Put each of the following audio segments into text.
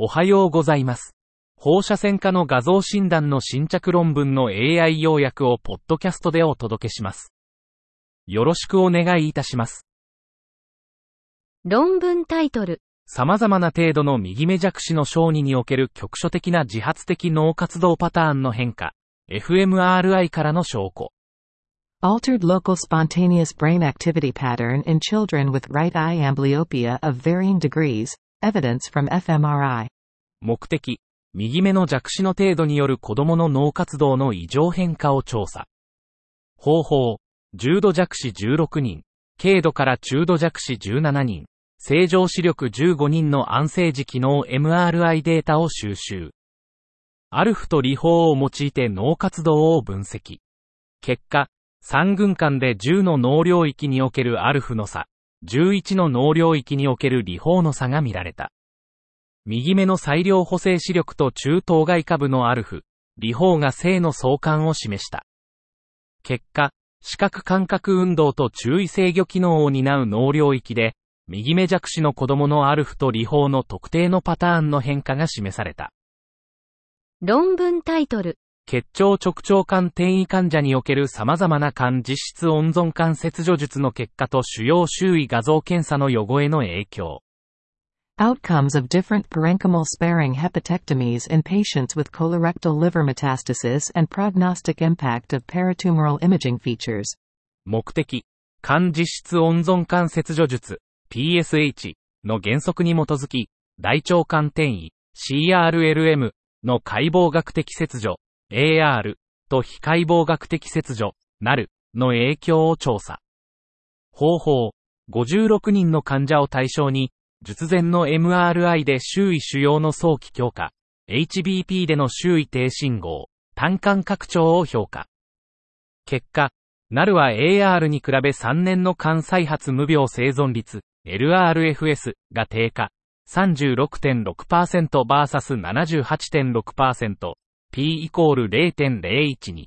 おはようございます。放射線科の画像診断の新着論文の AI 要約をポッドキャストでお届けします。よろしくお願いいたします。論文タイトル、様々な程度の右目弱視の小児における局所的な自発的脳活動パターンの変化、fMRI からの証拠。Altered local spontaneous brain activity pattern in children with right eye amblyopia of varying degrees, evidence from fMRI. 目的、右目の弱視の程度による子供の脳活動の異常変化を調査。方法、重度弱視16人、軽度から中度弱視17人、正常視力15人の安静時機能 MRI データを収集。アルフと理法を用いて脳活動を分析。結果、3群間で10の脳領域におけるアルフの差、11の脳領域における理法の差が見られた。右目の裁量補正視力と中当外下部のアルフ、理法が正の相関を示した。結果、視覚感覚運動と注意制御機能を担う脳領域で、右目弱視の子供のアルフと理法の特定のパターンの変化が示された。論文タイトル、結腸直腸管転移患者における様々な肝実質温存管切除術の結果と主要周囲画像検査の予後への影響。Outcomes of different parenchymal sparing hepatectomies in patients with colorectal liver metastasis and prognostic impact of peritumoral imaging features. 目的、肝実質温存管切除術、PSH の原則に基づき、大腸管転移、CRLM の解剖学的切除、AR と非解剖学的切除、NAL の影響を調査。方法、56人の患者を対象に、術前の MRI で周囲主要の早期強化、HBP での周囲低信号、単管拡張を評価。結果、ナルは AR に比べ3年の肝再発無病生存率、LRFS が低下、36.6%vs78.6%、P イコール0.012。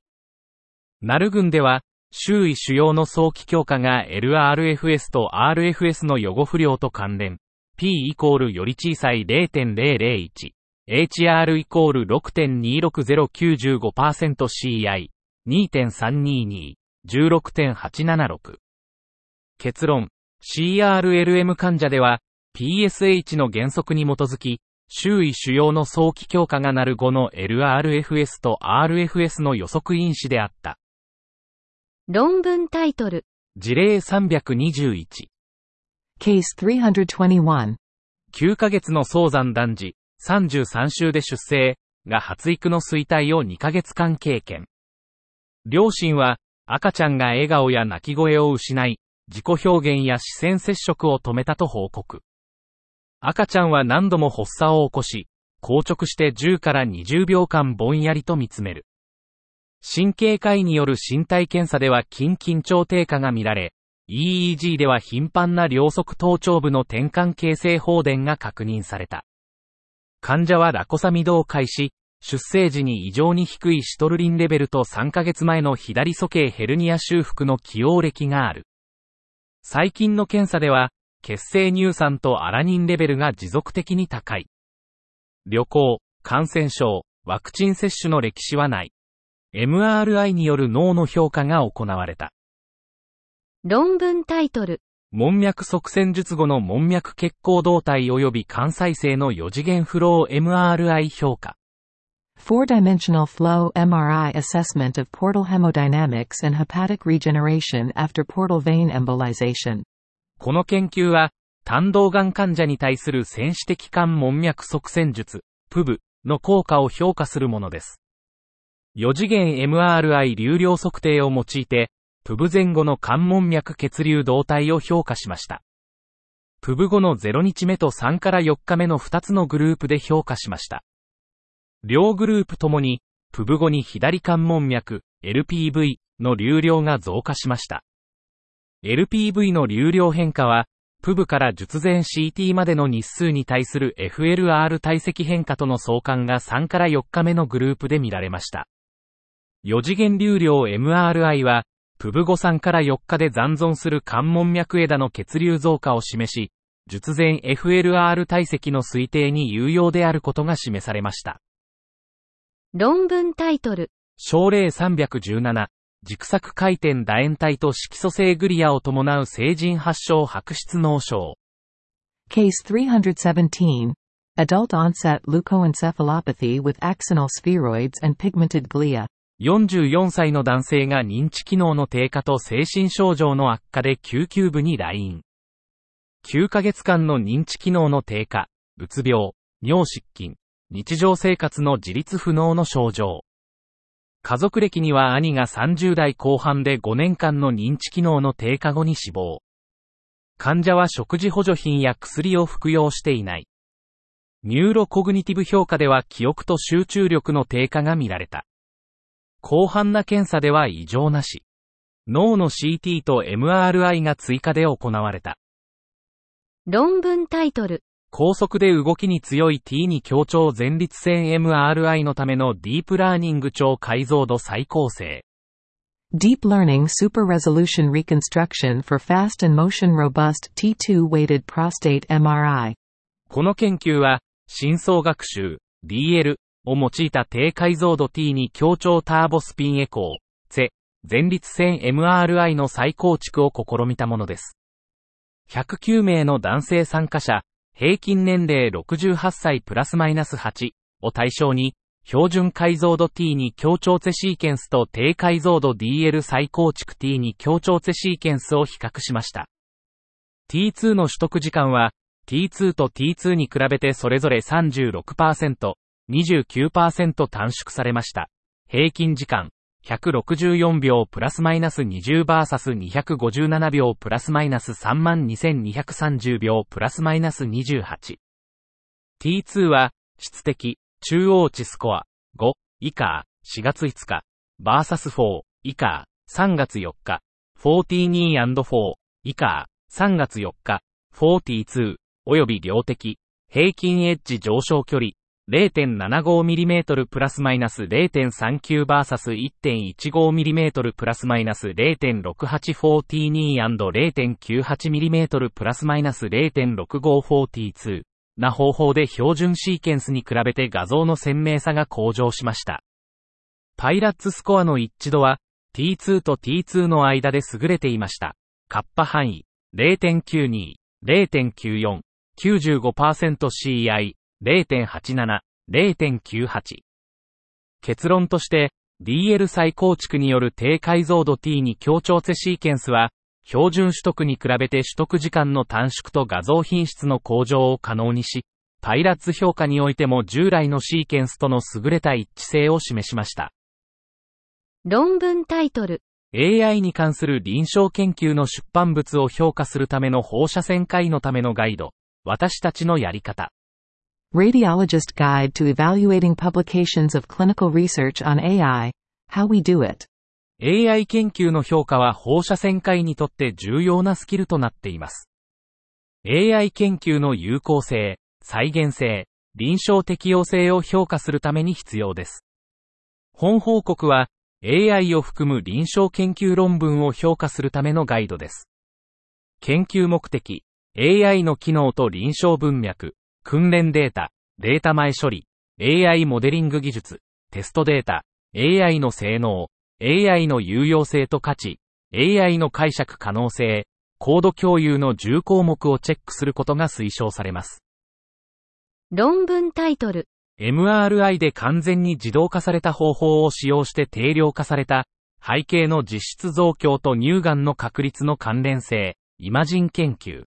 ナル群では、周囲主要の早期強化が LRFS と RFS の予後不良と関連、P イコールより小さい0.001、HR イコール 6.260955%CI、2.322、16.876。結論、CRLM 患者では、PSH の原則に基づき、周囲主要の早期強化がなる後の LRFS と RFS の予測因子であった。論文タイトル、事例321。Case 321. 9ヶ月の早産男児、33週で出生、が発育の衰退を2ヶ月間経験。両親は、赤ちゃんが笑顔や泣き声を失い、自己表現や視線接触を止めたと報告。赤ちゃんは何度も発作を起こし、硬直して10から20秒間ぼんやりと見つめる。神経科医による身体検査では筋緊張低下が見られ、EEG では頻繁な両側頭頂部の転換形成放電が確認された。患者はラコサミドを開始、出生時に異常に低いシトルリンレベルと3ヶ月前の左鼠径ヘルニア修復の起用歴がある。最近の検査では、血清乳酸とアラニンレベルが持続的に高い。旅行、感染症、ワクチン接種の歴史はない。MRI による脳の評価が行われた。論文タイトル、門脈側線術後の門脈血行動態及び肝再生の4次元フロー MRI 評価。Four-dimensional flow MRI assessment of portal hemodynamics and hepatic regeneration after portal vein embolization. この研究は、胆道がん患者に対する戦士的肝門脈側線術、PUB の効果を評価するものです。4次元 MRI 流量測定を用いて、PUB 前後の肝門脈血流動態を評価しました。PUB 後の0日目と3から4日目の2つのグループで評価しました。両グループともに、PUB 後に左肝門脈、LPV の流量が増加しました。LPV の流量変化は、プブから術前 CT までの日数に対する FLR 体積変化との相関が3から4日目のグループで見られました。4次元流量 MRI は、プブ後3から4日で残存する肝門脈枝の血流増加を示し、術前 FLR 体積の推定に有用であることが示されました。論文タイトル、症例317、軸索回転楕円体と色素性グリアを伴う成人発症白質脳症。Case 317. Adult onset leukoencephalopathy with axonal spheroids and pigmented glia. 44歳の男性が認知機能の低下と精神症状の悪化で救急部に来院。9ヶ月間の認知機能の低下、うつ病、尿失禁、日常生活の自立不能の症状。家族歴には兄が30代後半で5年間の認知機能の低下後に死亡。患者は食事補助品や薬を服用していない。 neurocognitive 評価では記憶と集中力の低下が見られた。広範な検査では異常なし。脳の CT と MRI が追加で行われた。論文タイトル、高速で動きに強い T に強調前立腺 MRI のためのディープラーニング超解像度再構成。Deep Learning Super Resolution Reconstruction for Fast and Motion Robust T2 Weighted Prostate MRI. この研究は、深層学習、DL を用いた低解像度 T に強調ターボスピンエコー、ツェ、前立腺 MRI の再構築を試みたものです。109名の男性参加者、平均年齢68歳プラスマイナス8を対象に、標準解像度 T に強調ツェシーケンスと低解像度 DL 再構築 T に強調ツェシーケンスを比較しました。T2 の取得時間は、T2 と T2 に比べてそれぞれ36%、29%短縮されました。平均時間、164秒プラスマイナス 20vs257 秒プラスマイナス32,230秒プラスマイナス28。T2 は、質的、中央値スコア、5、以下、4月5日、vs4、以下、3月4日、42&4、以下、3月4日、42、および量的、平均エッジ上昇距離、0.75mm プラスマイナス 0.39vs1.15mm プラスマイナス 0.684T2&0.98mm プラスマイナス 0.654T2 な方法で標準シーケンスに比べて画像の鮮明さが向上しました。パイラッツスコアの一致度は T2 と T2 の間で優れていました。カッパ範囲0.92、0.94、95%CI、0.87、0.98。結論として、DL 再構築による低解像度 T に強調セシーケンスは、標準取得に比べて取得時間の短縮と画像品質の向上を可能にし、パイラッツ評価においても従来のシーケンスとの優れた一致性を示しました。論文タイトル、AI に関する臨床研究の出版物を評価するための放射線科医のためのガイド。私たちのやり方。Radiologist Guide to Evaluating Publications of Clinical Research on AI. How we do it. AI 研究の評価は放射線科医にとって重要なスキルとなっています。AI 研究の有効性、再現性、臨床適用性を評価するために必要です。本報告は AI を含む臨床研究論文を評価するためのガイドです。研究目的、AI の機能と臨床文脈、訓練データ、データ前処理、AI モデリング技術、テストデータ、AI の性能、AI の有用性と価値、AI の解釈可能性、コード共有の10項目をチェックすることが推奨されます。論文タイトル、MRI で完全に自動化された方法を使用して定量化された背景の実質増強と乳がんの確率の関連性、イマジン研究。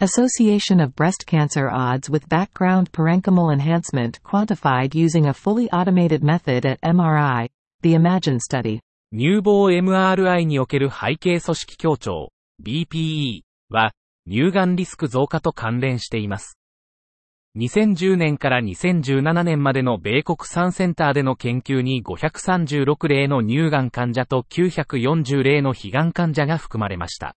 Association of breast cancer odds with background parenchymal enhancement quantified using a fully automated method at MRI. The Imagine study. 乳房 MRI における背景組織強調、BPE は、乳がんリスク増加と関連しています。2010年から2017年までの米国3センターでの研究に536例の乳がん患者と940例の非がん患者が含まれました。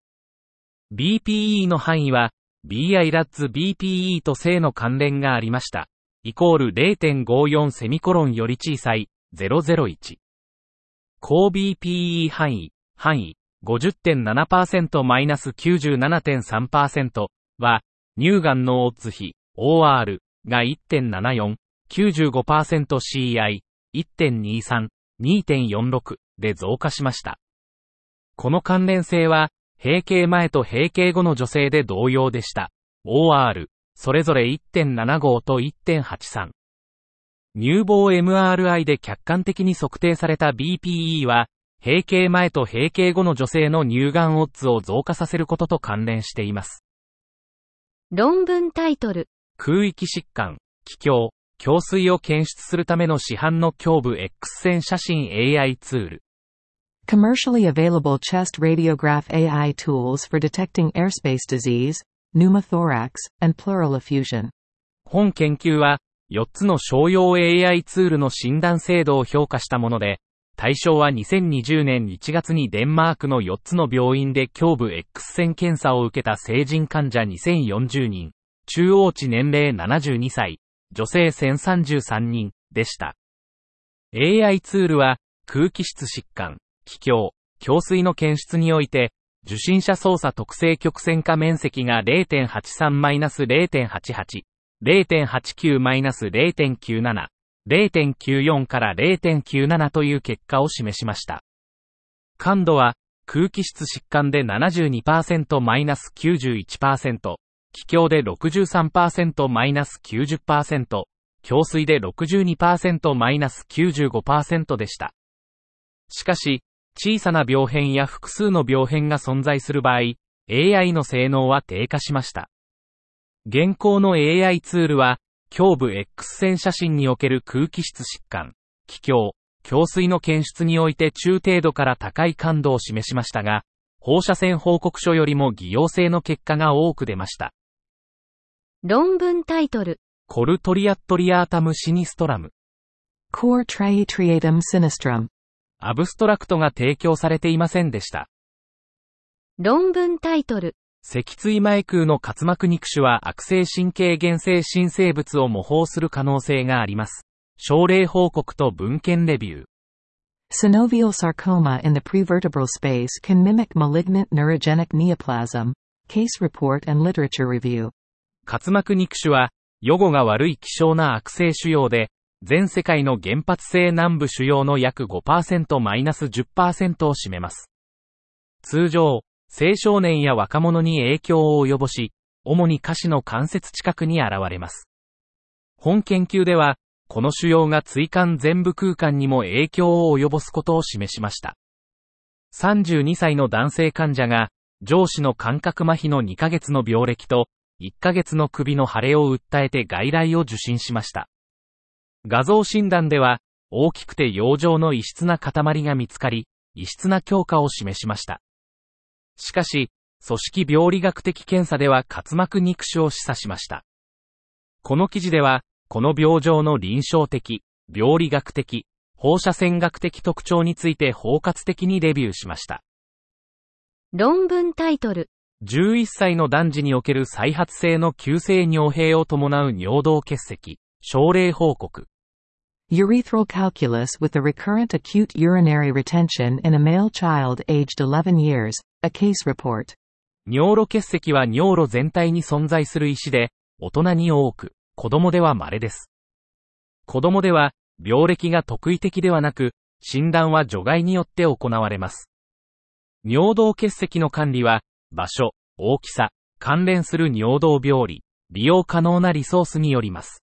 BPE の範囲は、BI ラッツ BPE と性の関連がありました。イコール0.54セミコロンより小さい001。高 BPE 範囲、範囲、50.7%-97.3% は、乳がんのオッズ比、OR が1.74、95%CI、1.23、2.46で増加しました。この関連性は、閉経前と閉経後の女性で同様でした。OR、それぞれ1.75と1.83。乳房 MRI で客観的に測定された BPE は、閉経前と閉経後の女性の乳がんオッズを増加させることと関連しています。論文タイトル。空域疾患、気胸、胸水を検出するための市販の胸部 X 線写真 AI ツール。Commercially available chest radiograph AI tools for detecting airspace disease, pneumothorax, and pleural effusion. 本研究は、4つの商用 AI ツールの診断精度を評価したもので、対象は2020年1月にデンマークの4つの病院で胸部 X 線検査を受けた成人患者2040人、中央値年齢72歳、女性1033人でした。AI ツールは空気質疾患、気境、胸水の検出において、受信者操作特性曲線化面積が0.83-0.88、0.89-0.97、0.94から0.97という結果を示しました。感度は空気質疾患で 72%-91%、気境で 63%-90%、胸水で 62%-95% でした。しかし、小さな病変や複数の病変が存在する場合、AI の性能は低下しました。現行の AI ツールは、胸部 X 線写真における空気質疾患、気境、胸水の検出において中程度から高い感度を示しましたが、放射線報告書よりも偽陽性の結果が多く出ました。論文タイトル。 Cor triatriatum sinistrum。 Cor triatriatum sinistrum。アブストラクトが提供されていませんでした。論文タイトル。脊椎前空の滑膜肉腫は悪性神経原性新生物を模倣する可能性があります。症例報告と文献レビュー。Synovial sarcoma in the prevertebral space can mimic malignant neurogenic neoplasm. Case report and literature review. 滑膜肉腫は、予後が悪い希少な悪性腫瘍で、全世界の原発性南部腫瘍の約 5%-10% を占めます。通常、青少年や若者に影響を及ぼし、主に下肢の関節近くに現れます。本研究では、この腫瘍が椎間全部空間にも影響を及ぼすことを示しました。32歳の男性患者が、上肢の感覚麻痺の2ヶ月の病歴と、1ヶ月の首の腫れを訴えて外来を受診しました。画像診断では、大きくて養生の異質な塊が見つかり、異質な強化を示しました。しかし、組織病理学的検査では滑膜肉腫を示唆しました。この記事では、この病状の臨床的、病理学的、放射線学的特徴について包括的にレビューしました。論文タイトル11歳の男児における再発性の急性尿閉を伴う尿道結石、症例報告。Urethral calculus with a recurrent acute urinary retention in a male child aged 11 years, a case report. 尿路結石は尿路全体に存在する石で、大人に多く、子供では稀です。子供では、病歴が特異的ではなく、診断は除外によって行われます。尿道結石の管理は、場所、大きさ、関連する尿道病理、利用可能なリソースによります。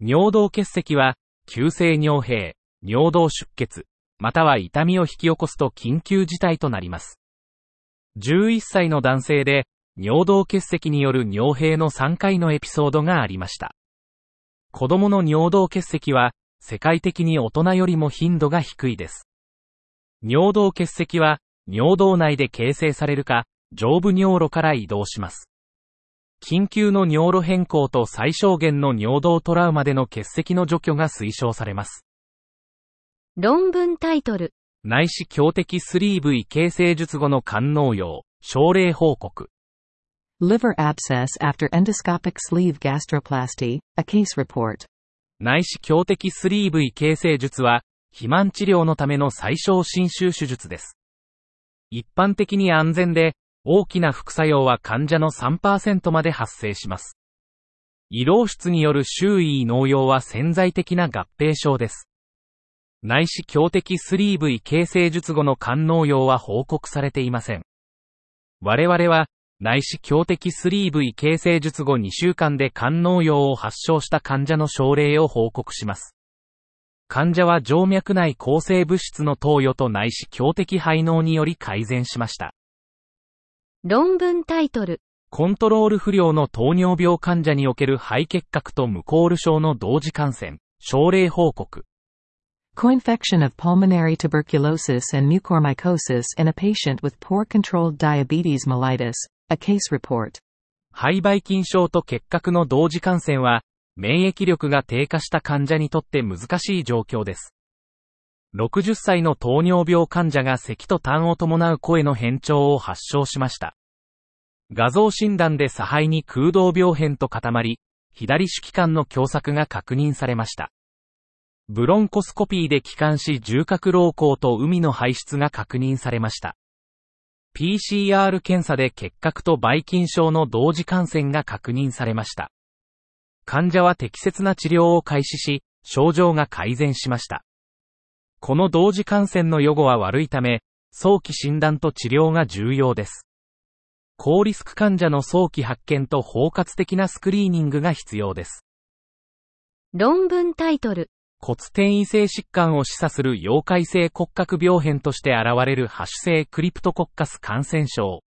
尿道結石は、急性尿閉、尿道出血、または痛みを引き起こすと緊急事態となります。11歳の男性で、尿道結石による尿閉の3回のエピソードがありました。子供の尿道結石は、世界的に大人よりも頻度が低いです。尿道結石は、尿道内で形成されるか、上部尿路から移動します。緊急の尿路変更と最小限の尿道トラウマでの結石の除去が推奨されます。論文タイトル。内視強敵スリーブ異形成術後の肝脳用、症例報告。Liver abscess after endoscopic sleeve gastroplasty, a case report. 内視強敵スリーブ異形成術は、肥満治療のための最小侵襲手術です。一般的に安全で、大きな副作用は患者の3%まで発生します。胃漏出による周囲農用は潜在的な合併症です。内視強敵スリーブ胃形成術後の肝農用は報告されていません。我々は、内視強敵スリーブ胃形成術後2週間で肝農用を発症した患者の症例を報告します。患者は静脈内抗生物質の投与と内視強敵肺脳により改善しました。論文タイトルコントロール不良の糖尿病患者における肺結核と無コール症の同時感染、症例報告。Co-infection of pulmonary tuberculosis and mucormycosis in a patient with poor controlled diabetes mellitus, a case report. 肺ばい菌症と結核の同時感染は、免疫力が低下した患者にとって難しい状況です。60歳の糖尿病患者が咳と痰を伴う声の変調を発症しました。画像診断で差肺に空洞病変と固まり、左主気管の狭窄が確認されました。ブロンコスコピーで気管支重核老孔と海の排出が確認されました。PCR 検査で結核とばい菌症の同時感染が確認されました。患者は適切な治療を開始し、症状が改善しました。この同時感染の予後は悪いため、早期診断と治療が重要です。高リスク患者の早期発見と包括的なスクリーニングが必要です。論文タイトル。骨転移性疾患を示唆する溶解性骨格病変として現れるハッシュ性クリプトコッカス感染症。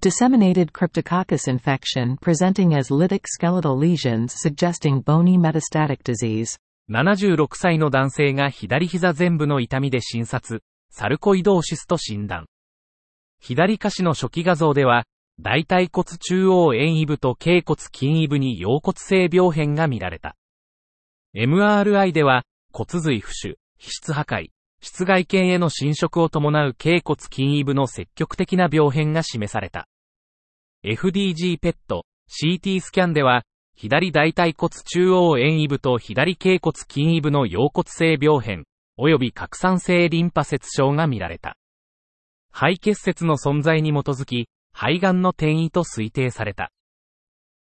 Disseminated cryptococcus infection presenting as lytic skeletal lesions suggesting bony metastatic disease. 76歳の男性が左膝全部の痛みで診察、サルコイドーシスと診断。左下肢の初期画像では、大腿骨中央円位部と頸骨筋位部に腰骨性病変が見られた。MRI では、骨髄浮腫、皮質破壊、室外腱への侵食を伴う頸骨筋位部の積極的な病変が示された。FDG ペット、CT スキャンでは、左大腿骨中央円位部と左頸骨筋位部の腰骨性病変、及び拡散性リンパ節症が見られた。肺結節の存在に基づき、肺がんの転移と推定された。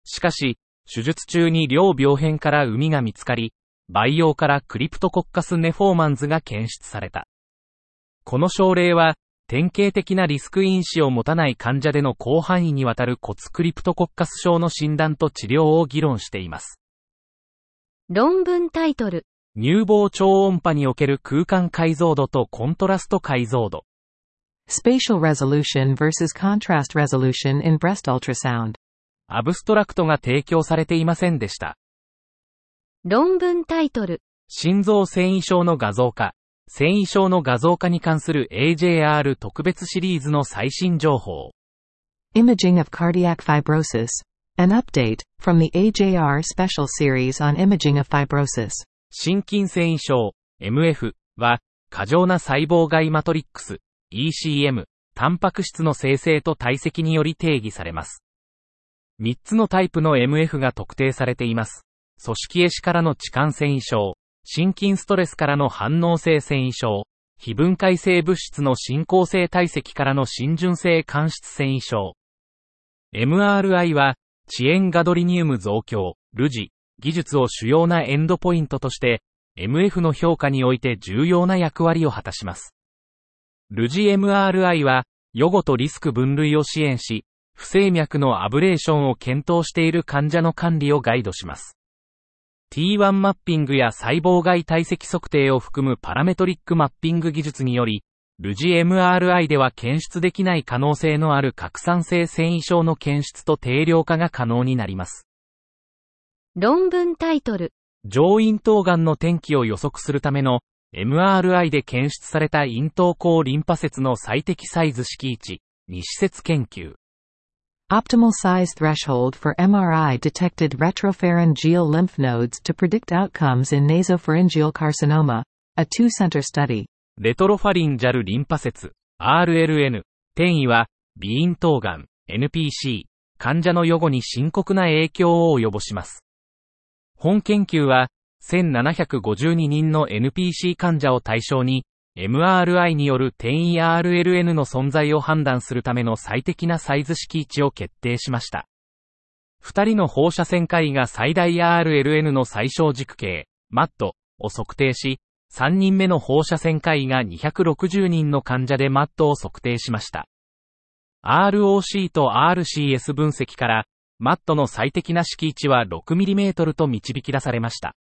しかし、手術中に両病変から膿が見つかり、培養からクリプトコッカスネフォーマンズが検出された。この症例は、典型的なリスク因子を持たない患者での広範囲にわたる骨クリプトコッカス症の診断と治療を議論しています。論文タイトル。乳房超音波における空間解像度とコントラスト解像度。Spatial resolution versus contrast resolution in breast ultrasound. アブストラクトが提供されていませんでした。論文タイトル。心臓繊維症の画像化。繊維症の画像化に関する AJR 特別シリーズの最新情報。Imaging of cardiac fibrosis. An update from the AJR special series on imaging of fibrosis. 心筋繊維症 MF は過剰な細胞外マトリックス ECM、タンパク質の生成と堆積により定義されます。3つのタイプの MF が特定されています。組織壊死からの置換繊維症、心筋ストレスからの反応性繊維症、非分解性物質の進行性堆積からの浸潤性間質繊維症。MRI は、遅延ガドリニウム増強、ルジ、技術を主要なエンドポイントとして、MF の評価において重要な役割を果たします。ルジ MRI は、予後とリスク分類を支援し、不整脈のアブレーションを検討している患者の管理をガイドします。T1 マッピングや細胞外体積測定を含むパラメトリックマッピング技術により、ルジ MRI では検出できない可能性のある拡散性繊維症の検出と定量化が可能になります。論文タイトル。上咽頭がんの転機を予測するための MRI で検出された咽頭口リンパ節の最適サイズ敷地、2施設研究。Optimal size threshold for MRI detected retropharyngeal lymph nodes to predict outcomes in nasopharyngeal carcinoma, a two-center study. レトロファリンジャルリンパ節、RLN、転移は、鼻咽頭がん、NPC、患者の予後に深刻な影響を及ぼします。本研究は、1752人の NPC 患者を対象に、MRI による転移 RLN の存在を判断するための最適なサイズ式値を決定しました。二人の放射線科医が最大 RLN の最小軸径、マットを測定し、3人目の放射線科医が260人の患者でマットを測定しました。ROC と RCS 分析から、マットの最適な敷地は 6mm と導き出されました。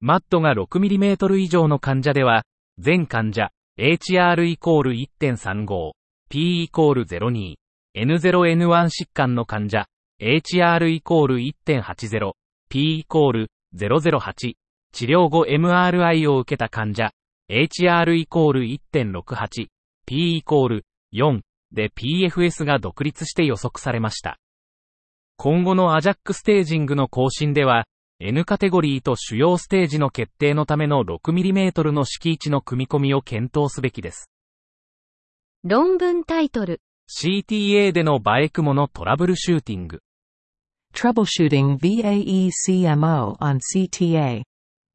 マットが 6mm 以上の患者では、全患者、HR イコール1.35、P イコール02、N0N1 疾患の患者、HR イコール1.80、P イコール008、治療後 MRI を受けた患者、HR イコール1.68、P イコール4で PFS が独立して予測されました。今後のアジャックステージングの更新では、N カテゴリーと主要ステージの決定のための 6mm の敷地の組み込みを検討すべきです。論文タイトル CTA でのバエクモのトラブルシューティング Troubleshooting VAECMO on CTA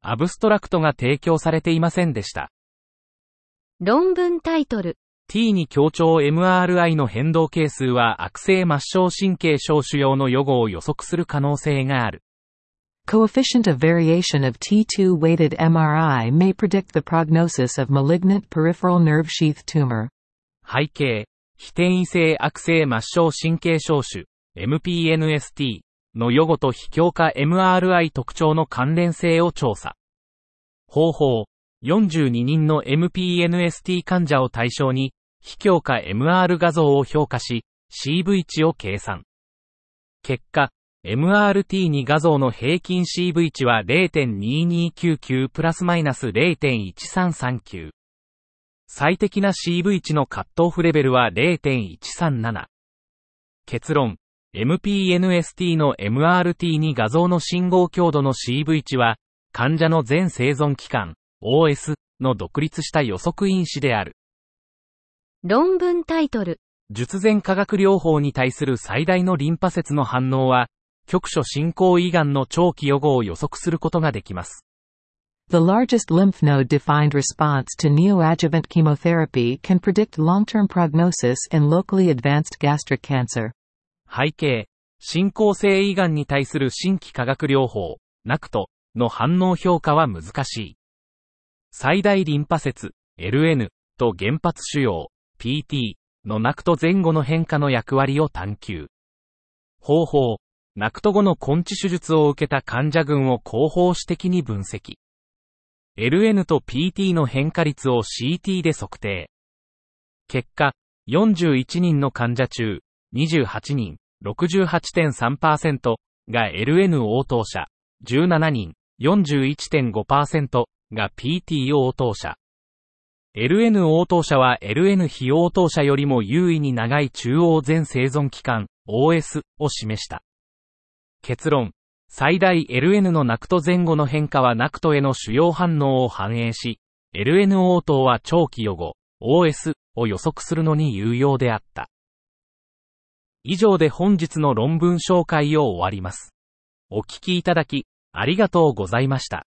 アブストラクトが提供されていませんでした。論文タイトル T に強調 MRI の変動係数は悪性末梢神経症腫瘍の予後を予測する可能性がある。Coefficient of variation of T2 weighted MRI may predict the prognosis of malignant peripheral nerve sheath tumor. 背景、非転移性悪性末梢神経症腫、MPNST の予後と非強化 MRI 特徴の関連性を調査。方法、42人の MPNST 患者を対象に、非強化 MR 画像を評価し、CV 値を計算。結果、MRT に画像の平均 CV 値は0.2299プラスマイナス0.1339。最適な CV 値のカットオフレベルは0.137。結論、MPNST の MRT に画像の信号強度の CV 値は、患者の全生存期間、OS の独立した予測因子である。論文タイトル。術前化学療法に対する最大のリンパ節の反応は、局所進行胃がんの長期予後を予測することができます。The largest lymph node defined response to neoadjuvant chemotherapy can predict long-term prognosis in locally advanced gastric cancer. 背景、進行性胃がんに対する新規化学療法、ナクトの反応評価は難しい。最大リンパ節、LN と原発腫瘍、PT のナクト前後の変化の役割を探求。方法、ナクト後の根治手術を受けた患者群を広報史的に分析。LN と PT の変化率を CT で測定。結果、41人の患者中、28人、68.3%が LN 応答者、17人、41.5%が PT 応答者。LN 応答者は LN 非応答者よりも優位に長い中央全生存期間、OS を示した。結論。最大 LN のナクト前後の変化はナクトへの主要反応を反映し、LN 応答は長期予後、OS を予測するのに有用であった。以上で本日の論文紹介を終わります。お聞きいただき、ありがとうございました。